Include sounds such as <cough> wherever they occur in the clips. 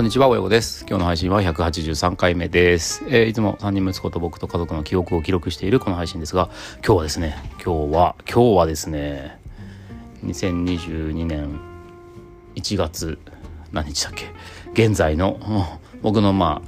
こんにちは、親子です。今日の配信は183回目です。えー、いつも3人息子と僕と家族の記憶を記録しているこの配信ですが、今日はですね、今日は、今日はですね、2022年1月何日だっけ？現在の、<laughs> 僕のま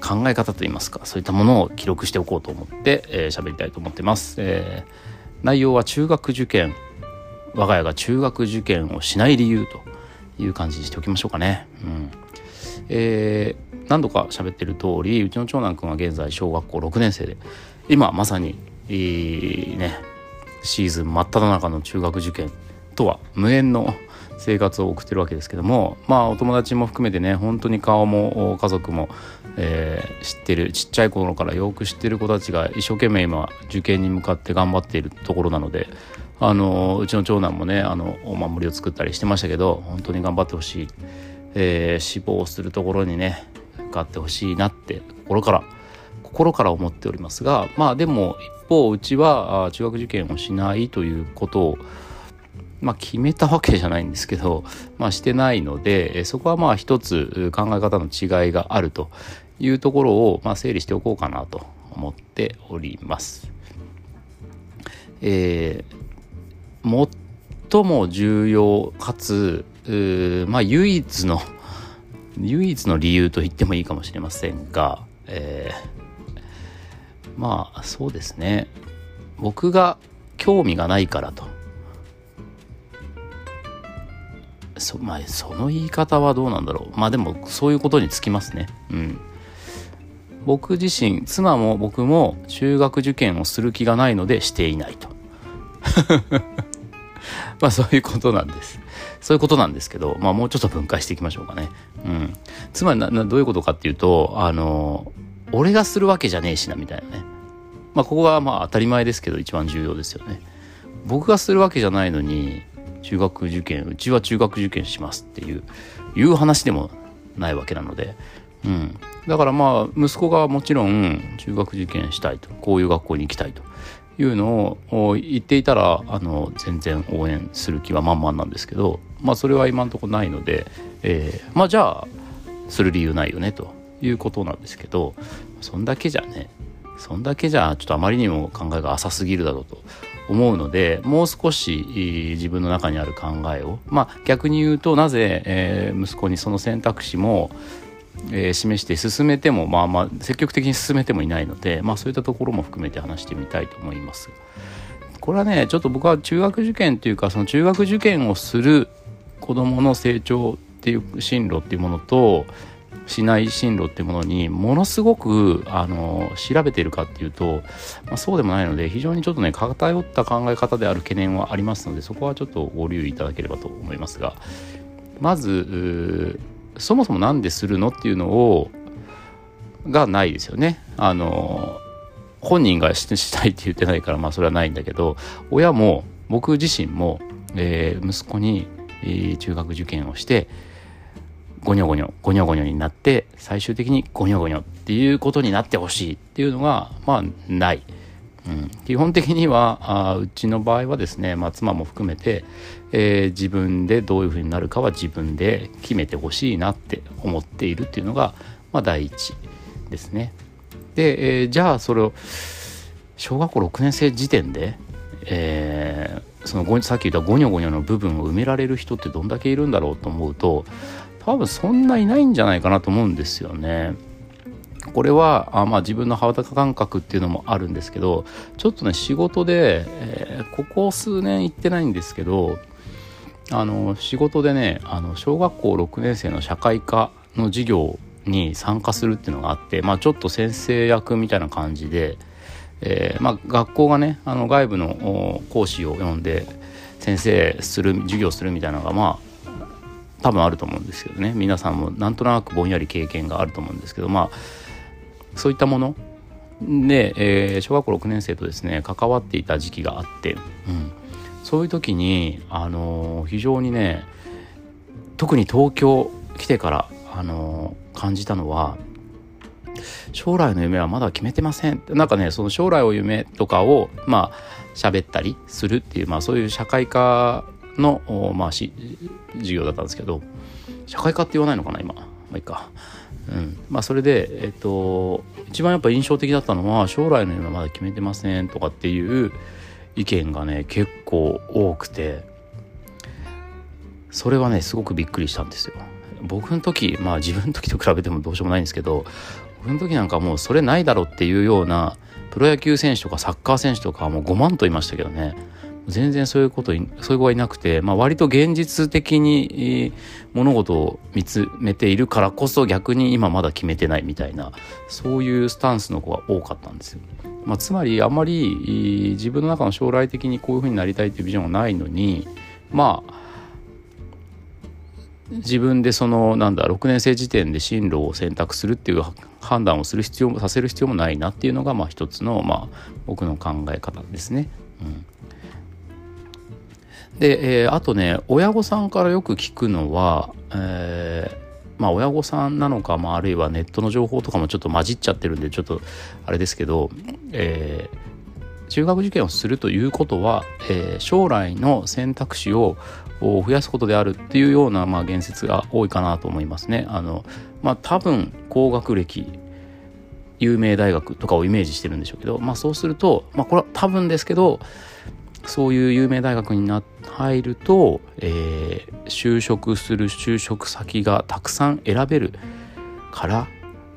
あ、考え方といいますか、そういったものを記録しておこうと思って、えー、喋りたいと思ってます。えー、内容は中学受験、我が家が中学受験をしない理由という感じにしておきましょうかね。うんえー、何度か喋ってる通りうちの長男くんは現在小学校6年生で今まさに、えー、ねシーズン真っ只中の中学受験とは無縁の生活を送ってるわけですけどもまあお友達も含めてね本当に顔も家族も、えー、知ってるちっちゃい頃からよく知ってる子たちが一生懸命今受験に向かって頑張っているところなのであのうちの長男もねあのお守りを作ったりしてましたけど本当に頑張ってほしい。えー、志望するところにね受かってほしいなって心から心から思っておりますがまあでも一方うちは中学受験をしないということをまあ、決めたわけじゃないんですけど、まあ、してないのでそこはまあ一つ考え方の違いがあるというところをまあ整理しておこうかなと思っております。えー、最も重要かつまあ唯一の唯一の理由と言ってもいいかもしれませんが、えー、まあそうですね。僕が興味がないからと。そ,、まあ、その言い方はどうなんだろう。まあでもそういうことにつきますね。うん。僕自身妻も僕も中学受験をする気がないのでしていないと。<laughs> まあそういうことなんですそういうことなんですけど、まあもうちょっと分解していきましょうかね。うん。つまりな、などういうことかっていうと、あの、俺がするわけじゃねえしな、みたいなね。まあここはまあ当たり前ですけど、一番重要ですよね。僕がするわけじゃないのに、中学受験、うちは中学受験しますっていう、いう話でもないわけなので、うん。だからまあ、息子がもちろん中学受験したいと、こういう学校に行きたいというのを言っていたら、あの、全然応援する気は満々なんですけど、まあそれは今のとこないので、えー、まあじゃあする理由ないよねということなんですけどそんだけじゃねそんだけじゃちょっとあまりにも考えが浅すぎるだろうと思うのでもう少し自分の中にある考えをまあ逆に言うとなぜ、えー、息子にその選択肢も、えー、示して進めてもまあまあ積極的に進めてもいないので、まあ、そういったところも含めて話してみたいと思います。これはねちょっと僕は中学受験っていうかその中学受験をする子どもの成長っていう進路っていうものとしない進路っていうものにものすごくあの調べているかっていうと、まあ、そうでもないので非常にちょっとね偏った考え方である懸念はありますのでそこはちょっとご留意いただければと思いますがまずそもそも何でするのっていうのをがないですよね。あの本人がしたいって言ってないからまあそれはないんだけど親も僕自身も、えー、息子に中学受験をしてゴニョゴニョゴニョゴニョになって最終的にゴニョゴニョっていうことになってほしいっていうのがまあない。基本的にはあうちの場合はですね、まあ、妻も含めて、えー、自分でどういうふうになるかは自分で決めてほしいなって思っているっていうのが、まあ、第一ですね。で、えー、じゃあそれを小学校6年生時点で、えーそのさっき言ったゴニョゴニョの部分を埋められる人ってどんだけいるんだろうと思うと多分そんないないんじゃないかなと思うんですよね。これはあまあ自分の肌感覚っていうのもあるんですけどちょっとね仕事で、えー、ここ数年行ってないんですけどあの仕事でねあの小学校6年生の社会科の授業に参加するっていうのがあって、まあ、ちょっと先生役みたいな感じでえー、まあ、学校がねあの外部の講師を呼んで先生する授業するみたいなのがまあ多分あると思うんですけどね。皆さんもなんとなくぼんやり経験があると思うんですけどまあそういったもの。で、えー、小学校6年生とですね関わっていた時期があって、うん、そういう時に、あのー、非常にね特に東京来てから、あのー、感じたのは将来の夢はまだ決めてません。なんかねその将来を夢とかをまあ喋ったりするっていう、まあ、そういう社会科の、まあ、し授業だったんですけど社会科って言わないのかな今。あいいか。うん。まあそれでえっと一番やっぱ印象的だったのは将来の夢まだ決めてませんとかっていう意見がね結構多くてそれはねすごくびっくりしたんですよ。僕の時まあ自分の時と比べてもどうしようもないんですけど僕の時なんかもうそれないだろっていうようなプロ野球選手とかサッカー選手とかはもう5万といましたけどね。全然そういうことそういう子がいなくて、まあ、割と現実的に物事を見つめているからこそ逆に今まだ決めてないみたいなそういうスタンスの子が多かったんですよ。まあ、つまりあまり自分の中の将来的にこういうふうになりたいというビジョンがないのにまあ自分でそのなんだ6年生時点で進路を選択するっていう判断をする必要もさせる必要もないなっていうのがまあ一つのまあ僕の考え方ですね。うんで、えー、あとね親御さんからよく聞くのは、えー、まあ親御さんなのか、まあ、あるいはネットの情報とかもちょっと混じっちゃってるんでちょっとあれですけど、えー、中学受験をするということは、えー、将来の選択肢を増やすことであるっていうような、まあ、言説が多いかなと思いますね。あのまあ、多分高学歴有名大学とかをイメージしてるんでしょうけど、まあ、そうすると、まあ、これは多分ですけどそういう有名大学にな入ると、えー、就職する就職先がたくさん選べるから、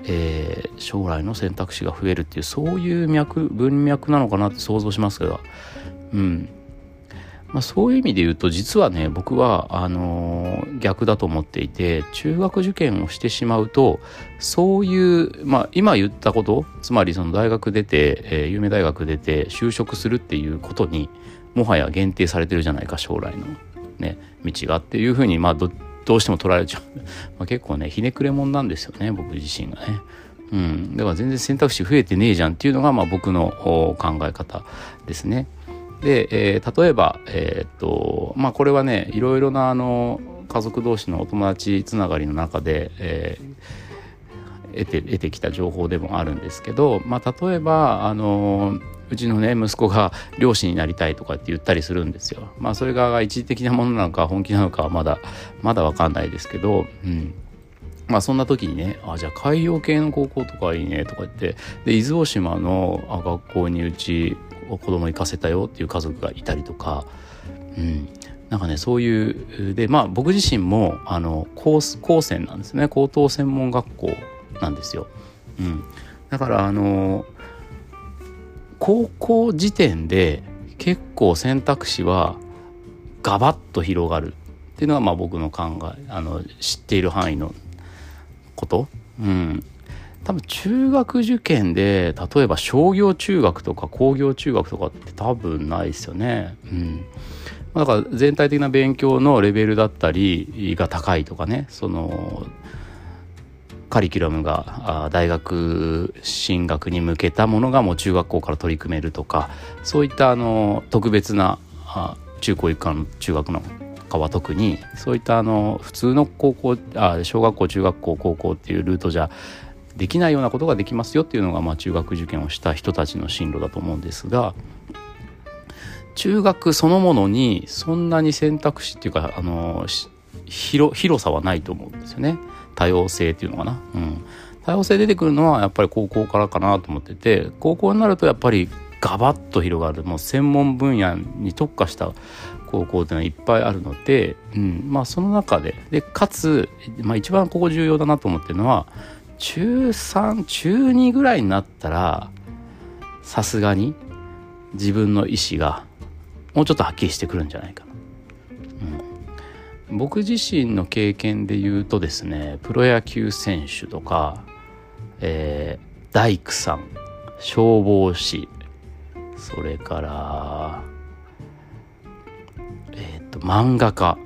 えー、将来の選択肢が増えるっていうそういう脈文脈なのかなって想像しますけど、うん。まあ、そういう意味で言うと実はね僕はあのー、逆だと思っていて中学受験をしてしまうとそういう、まあ、今言ったことつまりその大学出て、えー、有名大学出て就職するっていうことにもはや限定されてるじゃないか将来の、ね、道がっていうふうに、まあど、どうしても捉えちゃう、まあ、結構ねひねくれ者なんですよね僕自身がね。うん、だから全然選択肢増えてねえじゃんっていうのが、まあ、僕の考え方ですね。で、えー、例えば、えー、っとまあ、これはねいろいろなあの家族同士のお友達つながりの中で、えー、得て得てきた情報でもあるんですけど、まあ、例えばあのうちのね息子が漁師になりたいとかって言ったりするんですよ。まあそれが一時的なものなのか本気なのかはまだまだわかんないですけど、うん。まあそんな時にね、あ、じゃあ海洋系の高校とかいいねとか言って、で、伊豆大島の学校にうち子供行かせたよっていう家族がいたりとか、うん。なんかね、そういう、で、まあ僕自身も、あの、高高専なんですね。高等専門学校なんですよ。うん。だから、あの、高校時点で結構選択肢はガバッと広がるっていうのはまあ僕の考えあの知っている範囲のこと。うん。多分中学受験で例えば商業中学とか工業中学とかって多分ないですよね。うん。だから全体的な勉強のレベルだったりが高いとかね。そのカリキュラムが大学進学に向けたものがもう中学校から取り組めるとかそういったあの特別な中高一貫中学の科は特にそういったあの普通の高校あ小学校中学校高校っていうルートじゃできないようなことができますよっていうのが、まあ、中学受験をした人たちの進路だと思うんですが中学そのものにそんなに選択肢っていうかあの広さはないと思うんですよね。多様性っていうのかな、うん、多様性出てくるのはやっぱり高校からかなと思ってて高校になるとやっぱりガバッと広がる。もう専門分野に特化した高校っていうのはいっぱいあるので、うん、まあその中で。でかつ、まあ、一番ここ重要だなと思ってるのは中3中2ぐらいになったらさすがに自分の意思がもうちょっとはっきりしてくるんじゃないか。僕自身の経験で言うとですねプロ野球選手とか、えー、大工さん消防士それからえっ、ー、と漫画家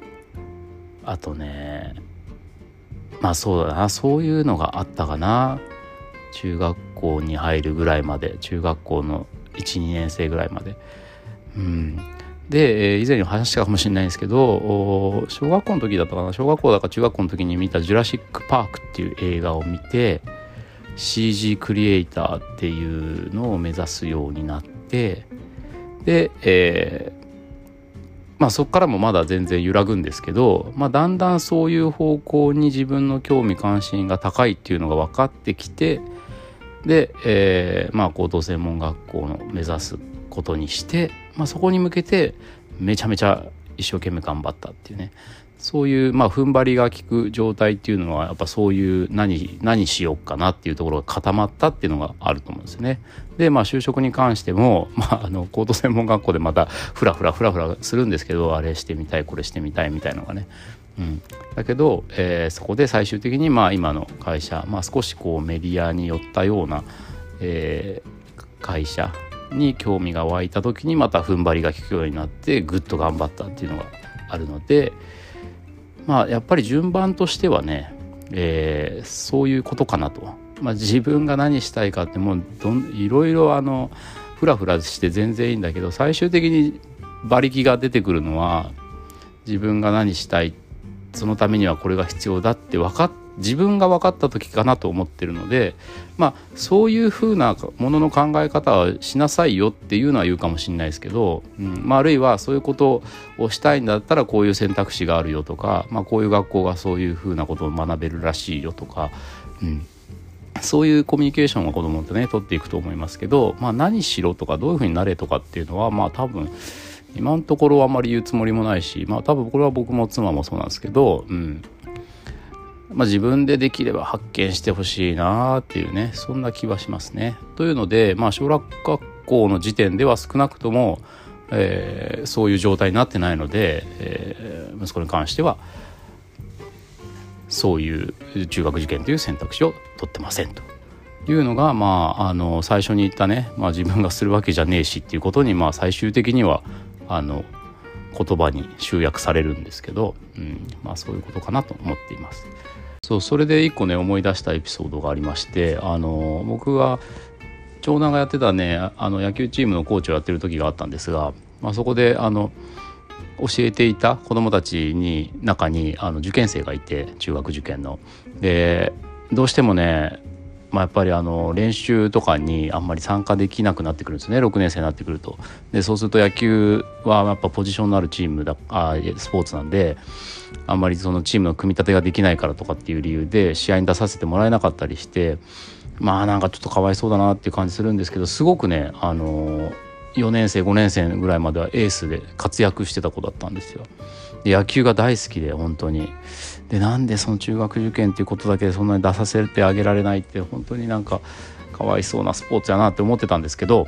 あとねまあそうだなそういうのがあったかな。中学校に入るぐらいまで中学校の12年生ぐらいまで。うん。で、以前に話したかもしれないんですけど、小学校の時だったかな、小学校だか中学校の時に見たジュラシック・パークっていう映画を見て、CG クリエイターっていうのを目指すようになって、で、えー、まあそこからもまだ全然揺らぐんですけど、まあ、だんだんそういう方向に自分の興味関心が高いっていうのが分かってきてで、えー、まあ高等専門学校の目指すことにして、まあ、そこに向けてめちゃめちゃ一生懸命頑張ったっていうねそういうまあ踏ん張りが効く状態っていうのはやっぱそういう何何しようかなっていうところが固まったっていうのがあると思うんですよね。でまあ就職に関しても、まあ、あの高等専門学校でまたフラフラフラフラするんですけどあれしてみたいこれしてみたいみたいのがね。うん、だけど、えー、そこで最終的にまあ今の会社、まあ、少しこうメディアに寄ったような、えー、会社に興味が湧いた時にまた踏ん張りが効くようになってぐっと頑張ったっていうのがあるので。まあやっぱり順番としてはね、えー、そういうことかなと、まあ、自分が何したいかってもうどんいろいろあのフラフラして全然いいんだけど最終的に馬力が出てくるのは自分が何したいそのためにはこれが必要だって分かっ自分が分かった時かなと思ってるのでまあそういうふうなものの考え方はしなさいよっていうのは言うかもしれないですけど、うんまあ、あるいはそういうことをしたいんだったらこういう選択肢があるよとか、まあ、こういう学校がそういうふうなことを学べるらしいよとか、うん、そういうコミュニケーションを子供ってね取っていくと思いますけど、まあ、何しろとかどういうふうになれとかっていうのはまあ多分今のところあんまり言うつもりもないしまあ多分これは僕も妻もそうなんですけど、うん、まあ、自分でできれば発見してほしいなっていうねそんな気はしますね。というので、まあ、小学校の時点では少なくとも、えー、そういう状態になってないので、えー、息子に関してはそういう中学受験という選択肢を取ってませんというのが、まあ、あの最初に言ったね、まあ、自分がするわけじゃねえしっていうことに、まあ、最終的にはあの言葉に集約されるんですけど、うんまあ、そういうことかなと思っています。そうそれで一個ね思い出したエピソードがありましてあの僕が長男がやってたねあの野球チームのコーチをやってる時があったんですが、まあ、そこであの教えていた子どもたちに中にあの受験生がいて中学受験の。でどうしてもねまあ、やっぱりあの練習とかにあんまり参加できなくなってくるんですね6年生になってくると。でそうすると野球はやっぱポジションのあるチームだあスポーツなんであんまりそのチームの組み立てができないからとかっていう理由で試合に出させてもらえなかったりしてまあなんかちょっとかわいそうだなっていう感じするんですけどすごくねあの4年生5年生ぐらいまではエースで活躍してた子だったんですよ。で野球が大好きで本当に。でなんでその中学受験っていうことだけでそんなに出させてあげられないって本当になんかかわいそうなスポーツやなって思ってたんですけど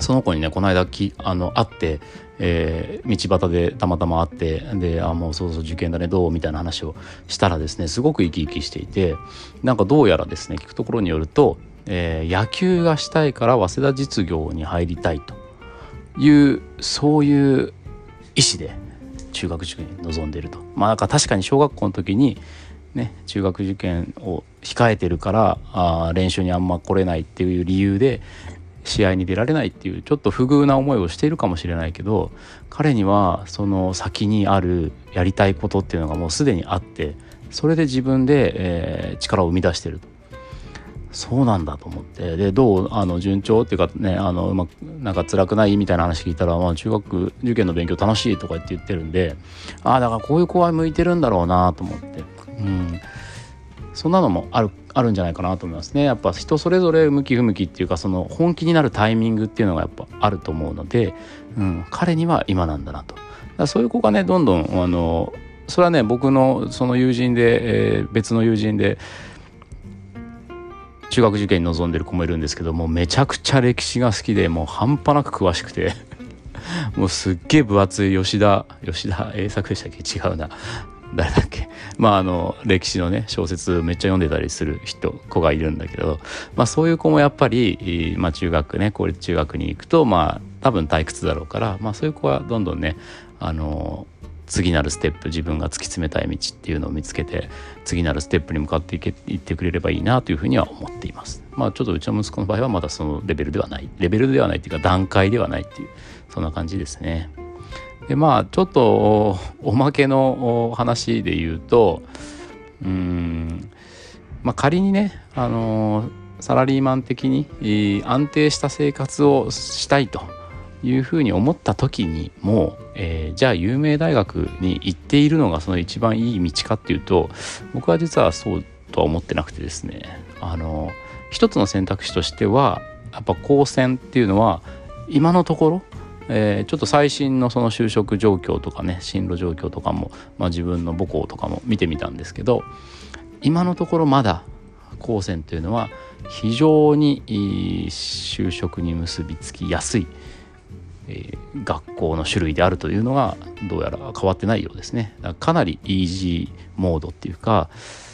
その子にねこの間きあの会って、えー、道端でたまたま会ってであもうそろそろ受験だねどうみたいな話をしたらですねすごく生き生きしていてなんかどうやらですね聞くところによると、えー、野球がしたいから早稲田実業に入りたいというそういう意思で中学受験に臨んでいると。まあなんか確かに小学校の時にね中学受験を控えてるからあ練習にあんま来れないっていう理由で試合に出られないっていうちょっと不遇な思いをしているかもしれないけど彼にはその先にあるやりたいことっていうのがもうすでにあってそれで自分で、えー、力を生み出してると。そうなんだと思って。でどうあの順調っていうかねあのまくなんか辛くないみたいな話聞いたら、まあ、中学受験の勉強楽しいとか言って言ってるんでああだからこういう子は向いてるんだろうなと思って。うん。そんなのもあるあるんじゃないかなと思いますね。やっぱ人それぞれ向き不向きっていうかその本気になるタイミングっていうのがやっぱあると思うので、うん、彼には今なんだなと。だそういう子がねどんどんあのそれはね僕のその友人で、えー、別の友人で中学受験に臨んでる子もいるんですけどもめちゃくちゃ歴史が好きでもう半端なく詳しくて <laughs> もうすっげえ分厚い吉田吉田栄作でしたっけ？違うな。誰だっけ？まああの歴史のね小説めっちゃ読んでたりする人子がいるんだけど、まあ、そういう子もやっぱり、まあ、中学ね公立中学に行くとまあ多分退屈だろうから、まあ、そういう子はどんどんねあの次なるステップ自分が突き詰めたい道っていうのを見つけて次なるステップに向かっていけいってくれればいいなというふうには思っています。まあちょっとうちの息子の場合はまだそのレベルではないレベルではないっていうか段階ではないっていうそんな感じですね。でまあちょっとおまけの話で言うとうんまあ仮にねあのサラリーマン的に安定した生活をしたいというふうに思った時にもう、えー、じゃあ有名大学に行っているのがその一番いい道かっていうと僕は実はそうとは思ってなくてですね。あの一つの選択肢としてはやっぱ高専っていうのは今のところえー、ちょっと最新のその就職状況とかね進路状況とかも、まあ、自分の母校とかも見てみたんですけど今のところまだ高専というのは非常に就職に結びつきやすい、えー、学校の種類であるというのがどうやら変わってないようですねかなりイージーモードっていうか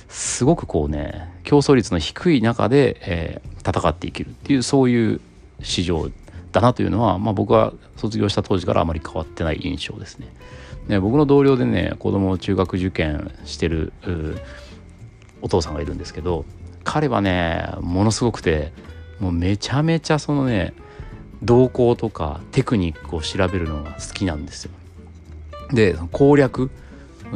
すごくこうね競争率の低い中で、えー、戦っていけるっていうそういう市場だなというのは、まあ、僕は卒業した当時からあまり変わってない印象ですね。ね僕の同僚でね子供を中学受験してるお父さんがいるんですけど彼はねものすごくてもうめちゃめちゃそのね動向とかテクニックを調べるのが好きなんですよ。で攻略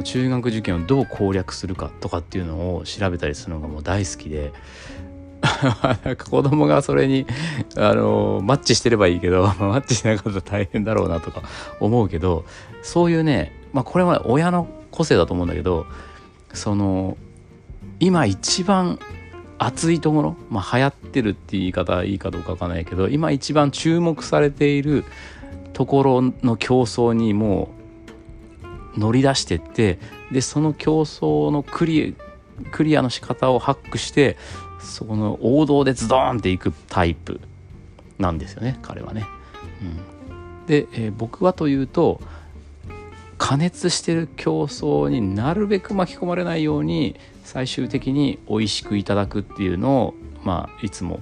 中学受験をどう攻略するかとかっていうのを調べたりするのがもう大好きで <laughs> なんか子供がそれにあのマッチしてればいいけど <laughs> マッチしなかったら大変だろうなとか思うけどそういうねまあこれは親の個性だと思うんだけどその今一番熱いところ、まあ、流行ってるって言い方いいかどうかわかんないけど今一番注目されているところの競争にもう乗り出してってでその競争のクリクリアの仕方をハックしてそこの王道でズドーンっていくタイプなんですよね彼はね。うん、で、えー、僕はというと加熱してる競争になるべく巻き込まれないように最終的に美味しくいただくっていうのをまあいつも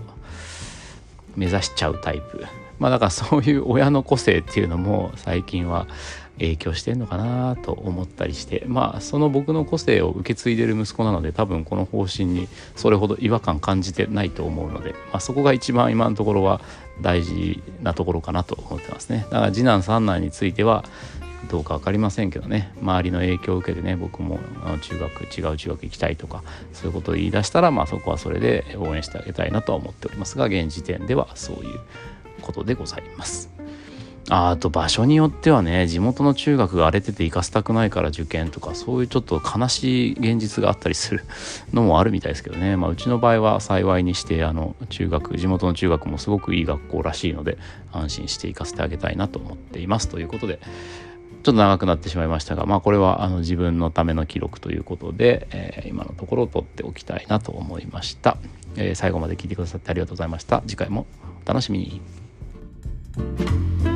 目指しちゃうタイプ。まあだからそういう親の個性っていうのも最近は影響してんのかなと思ったりして。まあその僕の個性を受け継いでる息子なので多分この方針にそれほど違和感感じてないと思うので、まあ、そこが一番今のところは大事なところかなと思ってますね。だから次男三男についてはどうか分かりませんけどね。周りの影響を受けてね僕も中学違う中学行きたいとかそういうことを言い出したらまあそこはそれで応援してあげたいなとは思っておりますが現時点ではそういうことでございます。あと場所によってはね地元の中学が荒れてて行かせたくないから受験とかそういうちょっと悲しい現実があったりする <laughs> のもあるみたいですけどね、まあ、うちの場合は幸いにしてあの中学地元の中学もすごくいい学校らしいので安心して行かせてあげたいなと思っています。ということでちょっと長くなってしまいましたが、まあ、これはあの自分のための記録ということで、えー、今のところ取っておきたいなと思いました、えー、最後まで聞いてくださってありがとうございました。次回もお楽しみに。